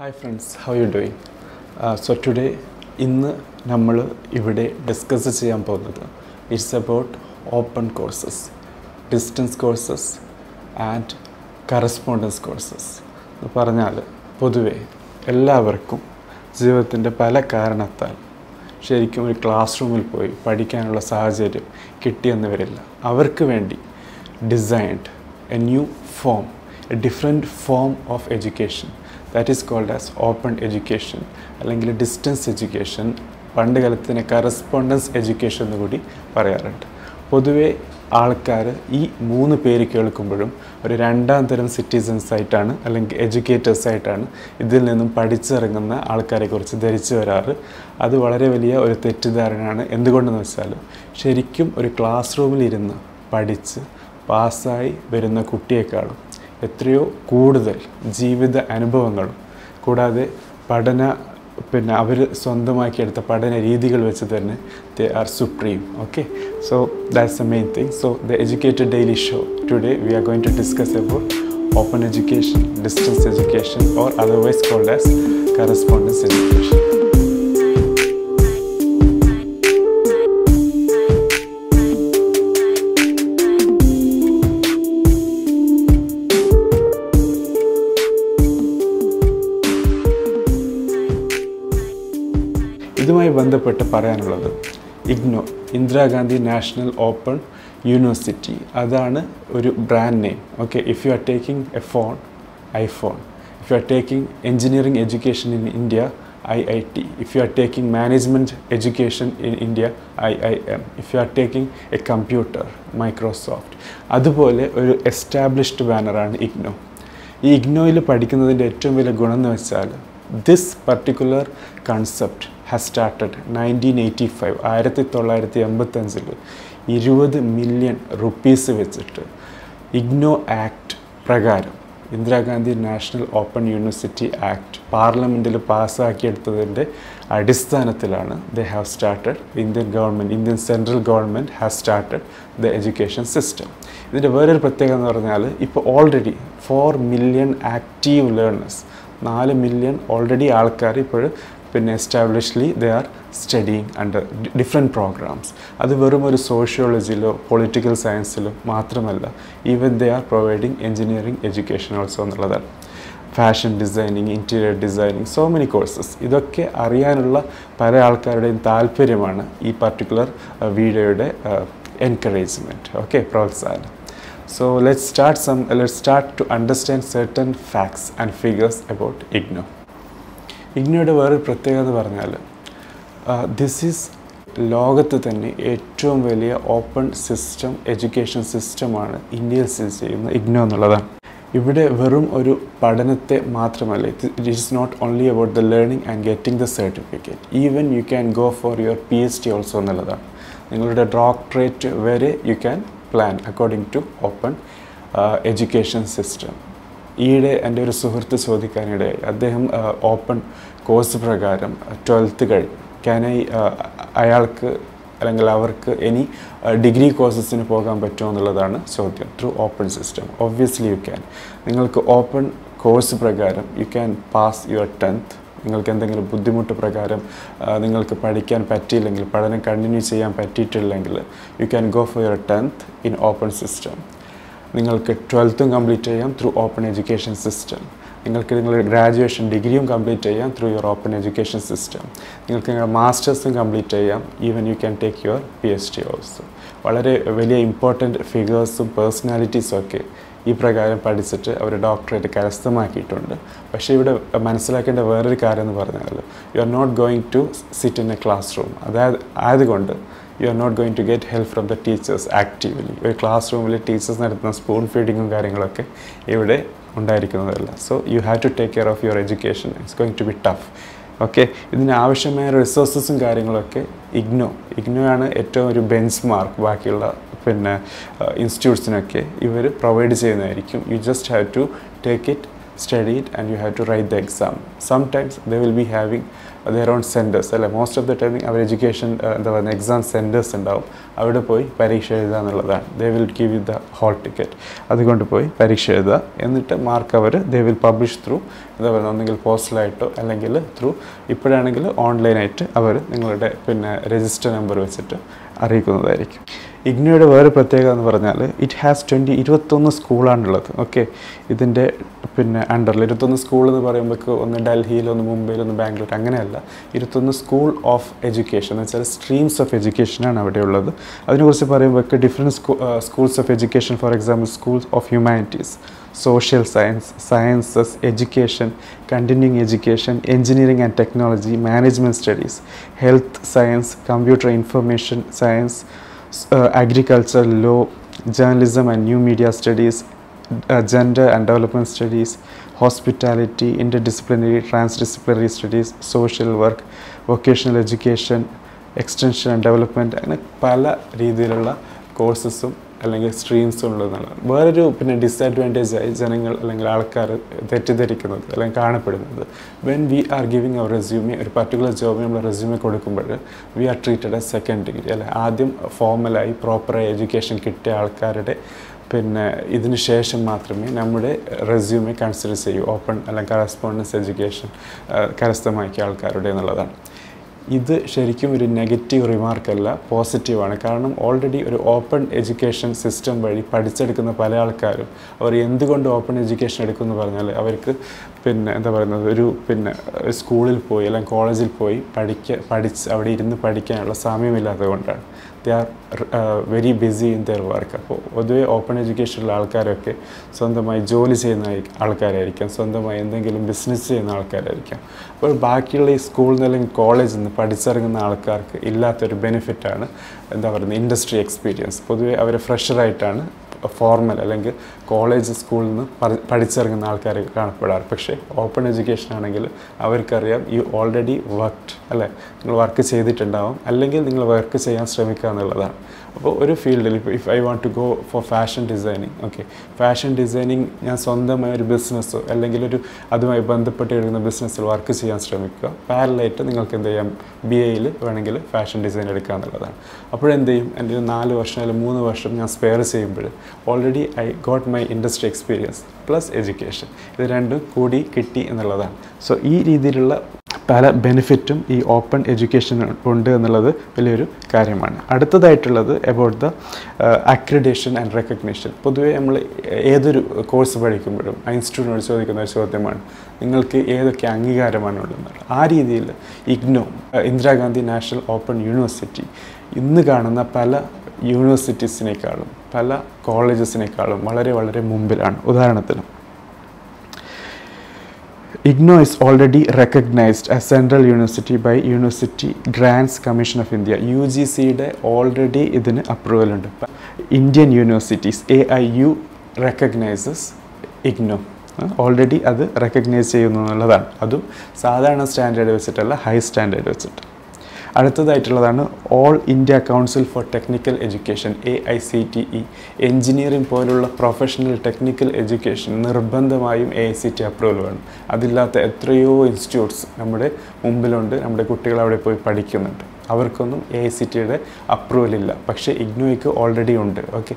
Hi friends how you doing so today ഇന്ന് നമ്മൾ ഇവിടെ ഡിസ്കസ് ചെയ്യാൻ പോകുന്നത്. It's about open courses distance courses and correspondence courses എന്ന് പറഞ്ഞാൽ പൊതുവേ എല്ലാവർക്കും ജീവിതത്തിന്റെ പല കാരണത്താൽ ശരിക്കും ഒരു ക്ലാസ് റൂമിൽ പോയി പഠിക്കാനുള്ള സാഹചര്യം കിട്ടിയെന്ന് വരില്ല. അവർക്ക് വേണ്ടി designed a new form a different form of education that is called as open education അല്ലെങ്കിൽ ഡിസ്റ്റൻസ് എഡ്യൂക്കേഷൻ പണ്ട് കാലത്തിന് കറസ്പോണ്ടൻസ് എഡ്യൂക്കേഷൻ എന്ന് കൂടി പറയാറുണ്ട്. പൊതുവേ ആൾക്കാർ ഈ മൂന്ന് പേര് കേൾക്കുമ്പോഴും ഒരു രണ്ടാം തരം സിറ്റിസൺസ് ആയിട്ടാണ് അല്ലെങ്കിൽ എഡ്യൂക്കേറ്റേഴ്സ് ആയിട്ടാണ് ഇതിൽ നിന്നും പഠിച്ചിറങ്ങുന്ന ആൾക്കാരെ കുറിച്ച് ധരിച്ചു വരാറ്. അത് വളരെ വലിയ ഒരു തെറ്റിദ്ധാരണയാണ്. എന്തുകൊണ്ടെന്ന് വെച്ചാൽ ശരിക്കും ഒരു ക്ലാസ് റൂമിലിരുന്ന് പഠിച്ച് പാസ്സായി വരുന്ന കുട്ടിയേക്കാളും എത്രയോ കൂടുതൽ ജീവിത അനുഭവങ്ങളും കൂടാതെ പഠന പിന്നെ അവർ സ്വന്തമാക്കിയെടുത്ത പഠന രീതികൾ വെച്ച് തന്നെ they are supreme okay so that's the main thing so the educated daily show today we are going to discuss about open education distance education or otherwise called as correspondence education ബന്ധപ്പെട്ട് പറയാനുള്ളത്. IGNOU Indira Gandhi national open university. അതാണ് ഒരു brand name okay if you are taking a phone iPhone if you are taking engineering education in India I I T if you are taking management education in India I I M if you are taking a computer Microsoft അതുപോലെ ഒരു established ബാനറാണ് IGNOU ഈ ഇഗ്നോയിൽ പഠിക്കുന്നതിന്റെ ഏറ്റവും വലിയ ഗുണം എന്ന് വെച്ചാൽ this particular concept has started nineteen eighty five ആയിരത്തി തൊള്ളായിരത്തി എൺപത്തഞ്ചിൽ ഇരുപത് മില്യൺ റുപ്പീസ് വെച്ചിട്ട് ഇഗ്നോ ആക്ട് പ്രകാരം Indira Gandhi national open university act പാർലമെന്റിൽ പാസ്സാക്കിയെടുത്തതിന്റെ അടിസ്ഥാനത്തിലാണ് the have started Indian government Indian central government have started the education system ഇതിന്റെ വേറൊരു പ്രത്യേകത എന്ന് പറഞ്ഞാൽ ഇപ്പോൾ already four million active learners നാല് മില്യൺ ഓൾറെഡി ആൾക്കാർ ഇപ്പോൾ പിന്നെ establishly they are studying under different programs അത് വെറും ഒരു സോഷ്യോളജിയിലോ പൊളിറ്റിക്കൽ സയൻസിലോ മാത്രമല്ല even they are providing engineering education also എന്നുള്ളതാണ്. Fashion designing interior designing so many courses ഇതൊക്കെ അറിയാനുള്ള പല ആൾക്കാരുടെയും താല്പര്യമാണ് ഈ പർട്ടിക്കുലർ വീഡിയോയുടെ എൻകറേജ്മെന്റ് ഓക്കെ പ്രോത്സാഹനം So let's start some let's start to understand certain facts and figures about IGNO. ഇഗ്നോയുടെ വേറൊരു പ്രത്യേകത പറഞ്ഞാൽ ദിസ് ഈസ് ലോകത്ത് തന്നെ ഏറ്റവും വലിയ ഓപ്പൺ സിസ്റ്റം എഡ്യൂക്കേഷൻ സിസ്റ്റമാണ് ഇന്ത്യയിൽ സ്ഥിതി ചെയ്യുന്ന ഇഗ്നോ എന്നുള്ളതാണ്. ഇവിടെ വെറും ഒരു പഠനത്തെ മാത്രമല്ല it is not only about the learning and getting the certificate even you can go for your P H D also എന്നുള്ളതാണ്. നിങ്ങളുടെ ഡോക്ടറേറ്റ് വരെ you can plan according to open education system ഈയിടെ എന്റെ ഒരു സുഹൃത്ത് ചോദിക്കാനിടയായി അദ്ദേഹം ഓപ്പൺ കോഴ്സ് പ്രകാരം ട്വൽത്ത് കഴിഞ്ഞു ക്യാൻ അയാൾക്ക് അല്ലെങ്കിൽ അവർക്ക് ഇനി ഡിഗ്രി കോഴ്സസിന് പോകാൻ പറ്റുമോ എന്നുള്ളതാണ് ചോദ്യം. Through open system obviously you can നിങ്ങൾക്ക് ഓപ്പൺ കോഴ്സ് പ്രകാരം you can pass your tenth നിങ്ങൾക്ക് എന്തെങ്കിലും ബുദ്ധിമുട്ട് പ്രകാരം നിങ്ങൾക്ക് പഠിക്കാൻ പറ്റിയില്ലെങ്കിൽ പഠനം കണ്ടിന്യൂ ചെയ്യാൻ പറ്റിയിട്ടില്ലെങ്കിൽ you can go for your tenth in open system നിങ്ങൾക്ക് ട്വൽത്തും കംപ്ലീറ്റ് ചെയ്യാം ത്രൂ ഓപ്പൺ എഡ്യൂക്കേഷൻ സിസ്റ്റം നിങ്ങൾക്ക് നിങ്ങളുടെ ഗ്രാജുവേഷൻ ഡിഗ്രിയും കംപ്ലീറ്റ് ചെയ്യാം through your open education system നിങ്ങൾക്ക് നിങ്ങളുടെ മാസ്റ്റേഴ്സും കംപ്ലീറ്റ് ചെയ്യാം even you can take your P H D also വളരെ വലിയ ഇമ്പോർട്ടന്റ് ഫിഗേഴ്സും പേഴ്സണാലിറ്റീസും ഒക്കെ ഈ പ്രകാരം പഠിച്ചിട്ട് അവർ ഡോക്ടറേറ്റ് കരസ്ഥമാക്കിയിട്ടുണ്ട്. പക്ഷേ ഇവിടെ മനസ്സിലാക്കേണ്ട വേറൊരു കാര്യം എന്ന് പറഞ്ഞാൽ you are not going to sit in a classroom അതായത് ആയതുകൊണ്ട് you are not going to get help from the teachers actively ഒരു ക്ലാസ് റൂമിൽ ടീച്ചേഴ്സ് നടത്തുന്ന സ്പൂൺ ഫീഡിങ്ങും കാര്യങ്ങളൊക്കെ ഇവിടെ ഉണ്ടായിരിക്കുന്നതല്ല. So you have to take care of your education it's going to be tough okay ഇതിന് ആവശ്യമായ റിസോഴ്സസും കാര്യങ്ങളൊക്കെ ഇഗ്നോ ഇഗ്നോ ആണ് ഏറ്റവും ഒരു ബെഞ്ച് മാർക്ക് ബാക്കിയുള്ള പിന്നെ ഇൻസ്റ്റിറ്റ്യൂട്ട്സിനൊക്കെ ഇവർ പ്രൊവൈഡ് ചെയ്യുന്നതായിരിക്കും. You just have to take it study and you have to write the exam exam. Sometimes they will be having their own centers അല്ലെ? മോസ്റ്റ് ഓഫ് ദ ടൈം അവർ എഡ്യൂക്കേഷൻ എന്താ പറയുക exam centres ഉണ്ടാവും. അവിടെ പോയി പരീക്ഷ എഴുതുക എന്നുള്ളതാണ്. They will give you the hall ticket അതുകൊണ്ട് പോയി പരീക്ഷ എഴുതുക. എന്നിട്ട് മാർക്ക് അവർ ദേ വിൽ പബ്ലിഷ് ത്രൂ എന്താ പറയുക ഒന്നെങ്കിൽ പോസ്റ്റലായിട്ടോ അല്ലെങ്കിൽ ത്രൂ ഇപ്പോഴാണെങ്കിൽ ഓൺലൈനായിട്ട് അവർ നിങ്ങളുടെ പിന്നെ രജിസ്റ്റർ നമ്പർ വെച്ചിട്ട് അറിയിക്കുന്നതായിരിക്കും. ഇഗ്നോയുടെ വേറെ പ്രത്യേകത എന്ന് പറഞ്ഞാൽ ഇറ്റ് ഹാസ് ട്വന്റി ഇരുപത്തൊന്ന് സ്കൂളാണുള്ളത് ഓക്കെ ഇതിന്റെ പിന്നെ അണ്ടറിൽ ഇരുപത്തൊന്ന് സ്കൂൾ എന്ന് പറയുമ്പോൾ ഒന്ന് ഡൽഹിയിൽ ഒന്ന് മുംബൈയിൽ ഒന്ന് ബാംഗ്ലൂർ അങ്ങനെയല്ല. ഇരുപത്തൊന്ന് സ്കൂൾ ഓഫ് എഡ്യൂക്കേഷൻ എന്ന് വെച്ചാൽ സ്ട്രീംസ് ഓഫ് എഡ്യൂക്കേഷനാണ് അവിടെ ഉള്ളത്. അതിനെക്കുറിച്ച് പറയുമ്പോൾ different schools of education for example schools of humanities social science, sciences, education, continuing education, engineering and technology, management studies, health science, computer information science, s- uh, agriculture, law, journalism and new media studies, uh, gender and development studies, hospitality, interdisciplinary, transdisciplinary studies, social work, vocational education, extension and development അങ്ങനെ പല രീതിയിലുള്ള കോഴ്സസും അല്ലെങ്കിൽ streams ഉള്ളതെന്നുള്ളത് വേറൊരു പിന്നെ disadvantage ആയി ജനങ്ങൾ അല്ലെങ്കിൽ ആൾക്കാർ തെറ്റിദ്ധരിക്കുന്നത് അല്ലെങ്കിൽ കാണപ്പെടുന്നത്. When we are giving our resume ഒരു പർട്ടിക്കുലർ ജോബ് നമ്മൾ റെസ്യൂമെ കൊടുക്കുമ്പോൾ we are treated a second degree അല്ലെ? ആദ്യം ഫോർമലായി പ്രോപ്പറായി എഡ്യൂക്കേഷൻ കിട്ടിയ ആൾക്കാരുടെ പിന്നെ ഇതിന് ശേഷം മാത്രമേ നമ്മുടെ റെസ്യൂമെ കൺസിഡർ ചെയ്യൂ. ഓപ്പൺ അല്ലെങ്കിൽ കറസ്പോണ്ടൻസ് എഡ്യൂക്കേഷൻ കരസ്ഥമാക്കിയ ആൾക്കാരുടെ എന്നുള്ളതാണ്. ഇത് ശരിക്കും ഒരു നെഗറ്റീവ് റിമാർക്കല്ല പോസിറ്റീവാണ് കാരണം ഓൾറെഡി ഒരു ഓപ്പൺ എഡ്യൂക്കേഷൻ സിസ്റ്റം വഴി പഠിച്ചെടുക്കുന്ന പല ആൾക്കാരും അവർ എന്തുകൊണ്ട് ഓപ്പൺ എഡ്യൂക്കേഷൻ എടുക്കുമെന്ന് പറഞ്ഞാൽ അവർക്ക് പിന്നെ എന്താ പറയുന്നത് ഒരു പിന്നെ സ്കൂളിൽ പോയി അല്ലെങ്കിൽ കോളേജിൽ പോയി പഠിക്ക പഠിച്ച് അവിടെ ഇരുന്ന് പഠിക്കാനുള്ള സമയമില്ലാത്തത് കൊണ്ടാണ്. They are very busy in their work അപ്പോൾ പൊതുവേ ഓപ്പൺ എഡ്യൂക്കേഷനുള്ള ആൾക്കാരൊക്കെ സ്വന്തമായി ജോലി ചെയ്യുന്ന ആൾക്കാരായിരിക്കാം. സ്വന്തമായി എന്തെങ്കിലും ബിസിനസ് ചെയ്യുന്ന ആൾക്കാരായിരിക്കാം. അപ്പോൾ ബാക്കിയുള്ള ഈ സ്കൂളിൽ നിന്ന് അല്ലെങ്കിൽ കോളേജിൽ നിന്ന് പഠിച്ചിറങ്ങുന്ന ആൾക്കാർക്ക് ഇല്ലാത്തൊരു ബെനിഫിറ്റാണ് എന്താ പറയുന്നത് ഇൻഡസ്ട്രി എക്സ്പീരിയൻസ് പൊതുവേ അവർ ഫ്രഷറായിട്ടാണ് ഫോർമൽ അല്ലെങ്കിൽ കോളേജ് സ്കൂളിൽ നിന്ന് പഠി- പഠിച്ചിറങ്ങുന്ന ആൾക്കാർ കാണപ്പെടാറ്. പക്ഷേ ഓപ്പൺ എഡ്യൂക്കേഷൻ ആണെങ്കിൽ അവർക്കറിയാം യു ഓൾറെഡി വർക്ക്ഡ് അല്ലേ? നിങ്ങൾ വർക്ക് ചെയ്തിട്ടുണ്ടാവും. അല്ലെങ്കിൽ നിങ്ങൾ വർക്ക് ചെയ്യാൻ ശ്രമിക്കുക എന്നുള്ളതാണ് അപ്പോൾ ഒരു ഫീൽഡിൽ ഇപ്പോൾ if I want to go for fashion designing okay fashion designing ഞാൻ സ്വന്തമായ ഒരു ബിസിനസ്സോ അല്ലെങ്കിൽ ഒരു അതുമായി ബന്ധപ്പെട്ട് എടുക്കുന്ന ബിസിനസ്സിൽ വർക്ക് ചെയ്യാൻ ശ്രമിക്കുക. പാരലായിട്ട് നിങ്ങൾക്ക് എന്ത് ചെയ്യാം? ബി എയിൽ വേണമെങ്കിൽ ഫാഷൻ ഡിസൈൻ എടുക്കുക എന്നുള്ളതാണ്. അപ്പോഴെന്ത് ചെയ്യും? എന്റെ ഒരു നാല് വർഷം അല്ലെങ്കിൽ മൂന്ന് വർഷം ഞാൻ സ്പെയർ ചെയ്യുമ്പോൾ already I got my industry experience plus education ഇത് രണ്ടും കൂടി കിട്ടി എന്നുള്ളതാണ്. സോ ഈ രീതിയിലുള്ള പല ബെനിഫിറ്റും ഈ ഓപ്പൺ എഡ്യൂക്കേഷൻ ഉണ്ട് എന്നുള്ളത് വലിയൊരു കാര്യമാണ്. അടുത്തതായിട്ടുള്ളത് about the accreditation and recognition പൊതുവേ നമ്മൾ ഏതൊരു കോഴ്സ് പഠിക്കുമ്പോഴും ആ ഇൻസ്റ്റിറ്റ്യൂട്ടിനോട് ചോദിക്കുന്ന ഒരു ചോദ്യമാണ് നിങ്ങൾക്ക് ഏതൊക്കെ അംഗീകാരമാണ് ഉള്ളത്? ആ രീതിയിൽ IGNOU Indira Gandhi national open university ഇന്ന് കാണുന്ന പല യൂണിവേഴ്സിറ്റീസിനേക്കാളും പല കോളേജസിനേക്കാളും വളരെ വളരെ മുമ്പിലാണ്. ഉദാഹരണത്തിന് IGNO is already recognized as central university by university grants commission of India U G സിയുടെ ഓൾറെഡി ഇതിന് അപ്രൂവൽ ഉണ്ട്. Indian universities A I U recognizes IGNOU already അത് റെക്കഗ്നൈസ് ചെയ്യുന്നു എന്നുള്ളതാണ്. അതും സാധാരണ സ്റ്റാൻഡേർഡ് വെച്ചിട്ടല്ല ഹൈ സ്റ്റാൻഡേർഡ് വെച്ചിട്ട്. അടുത്തതായിട്ടുള്ളതാണ് all India council for technical education A I C T E engineering പോലുള്ള പ്രൊഫഷണൽ ടെക്നിക്കൽ എഡ്യൂക്കേഷൻ നിർബന്ധമായും A I C T approval വേണം. അതില്ലാത്ത എത്രയോ ഇൻസ്റ്റിറ്റ്യൂട്ട്സ് നമ്മുടെ മുമ്പിലുണ്ട് നമ്മുടെ കുട്ടികൾ അവിടെ പോയി പഠിക്കുന്നുണ്ട്. അവർക്കൊന്നും എ ഐ സി ടിയുടെ അപ്രൂവൽ ഇല്ല. പക്ഷേ ഇഗ്നോയ്ക്ക് ഓൾറെഡി ഉണ്ട്. ഓക്കെ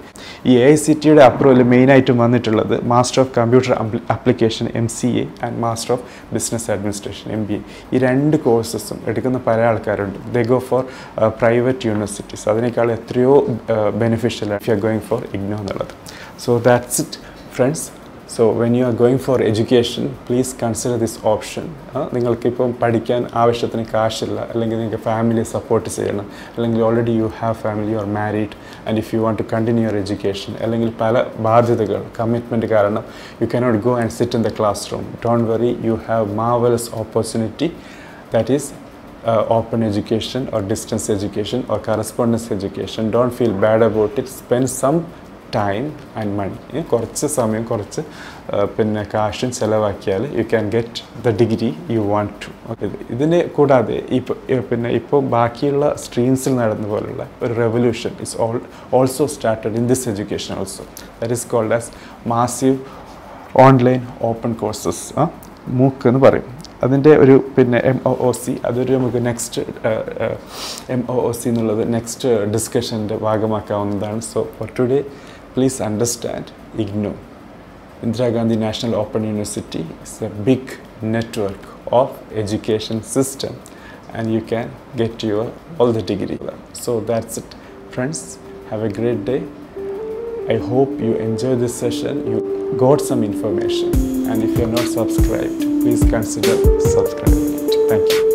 ഈ എ ഐ സി ടിയുടെ അപ്രൂവൽ മെയിനായിട്ടും വന്നിട്ടുള്ളത് master of computer application M C A and master of business administration M B A ഈ രണ്ട് കോഴ്സസും എടുക്കുന്ന പല ആൾക്കാരുണ്ട്. They go for private universities അതിനേക്കാൾ എത്രയോ beneficial if you are going for IGNOU എന്നുള്ളത്. So that's it friends so when you are going for education please consider this option നിങ്ങൾക്കിപ്പം പഠിക്കാൻ ആവശ്യത്തിന് കാശില്ല. അല്ലെങ്കിൽ നിങ്ങൾക്ക് ഫാമിലിയെ സപ്പോർട്ട് ചെയ്യണം. അല്ലെങ്കിൽ already you have family you are married and if you want to continue your education അല്ലെങ്കിൽ പല ബാധ്യതകൾ കമ്മിറ്റ്മെന്റ് കാരണം you cannot go and sit in the classroom don't worry you have marvellous opportunity that is uh, open education or distance education or correspondence education. Don't feel bad about it. Spend some time and money കുറച്ച് സമയം കുറച്ച് പിന്നെ കാശും ചിലവാക്കിയാൽ you can get the degree you want to okay ഇതിനെ കൂടാതെ ഇപ്പോൾ പിന്നെ ഇപ്പോൾ ബാക്കിയുള്ള സ്ട്രീംസിൽ നടന്ന പോലുള്ള ഒരു revolution is all also started in this education also that is called as massive online open courses MOOC എന്ന് പറയും. അതിന്റെ ഒരു പിന്നെ എം ഒ ഒ സി അതൊരു നമുക്ക് next M O O C എന്നുള്ളത് നെക്സ്റ്റ് ഡിസ്കഷന്റെ ഭാഗമാക്കാവുന്നതാണ്. So for today please understand ignore. Indira Gandhi National Open University, is a big network of education system and you can get your all the degree. So that's it friends. Have a great day. I hope you enjoy this session. You got some information and if you're not subscribed, please consider subscribing. Thank you.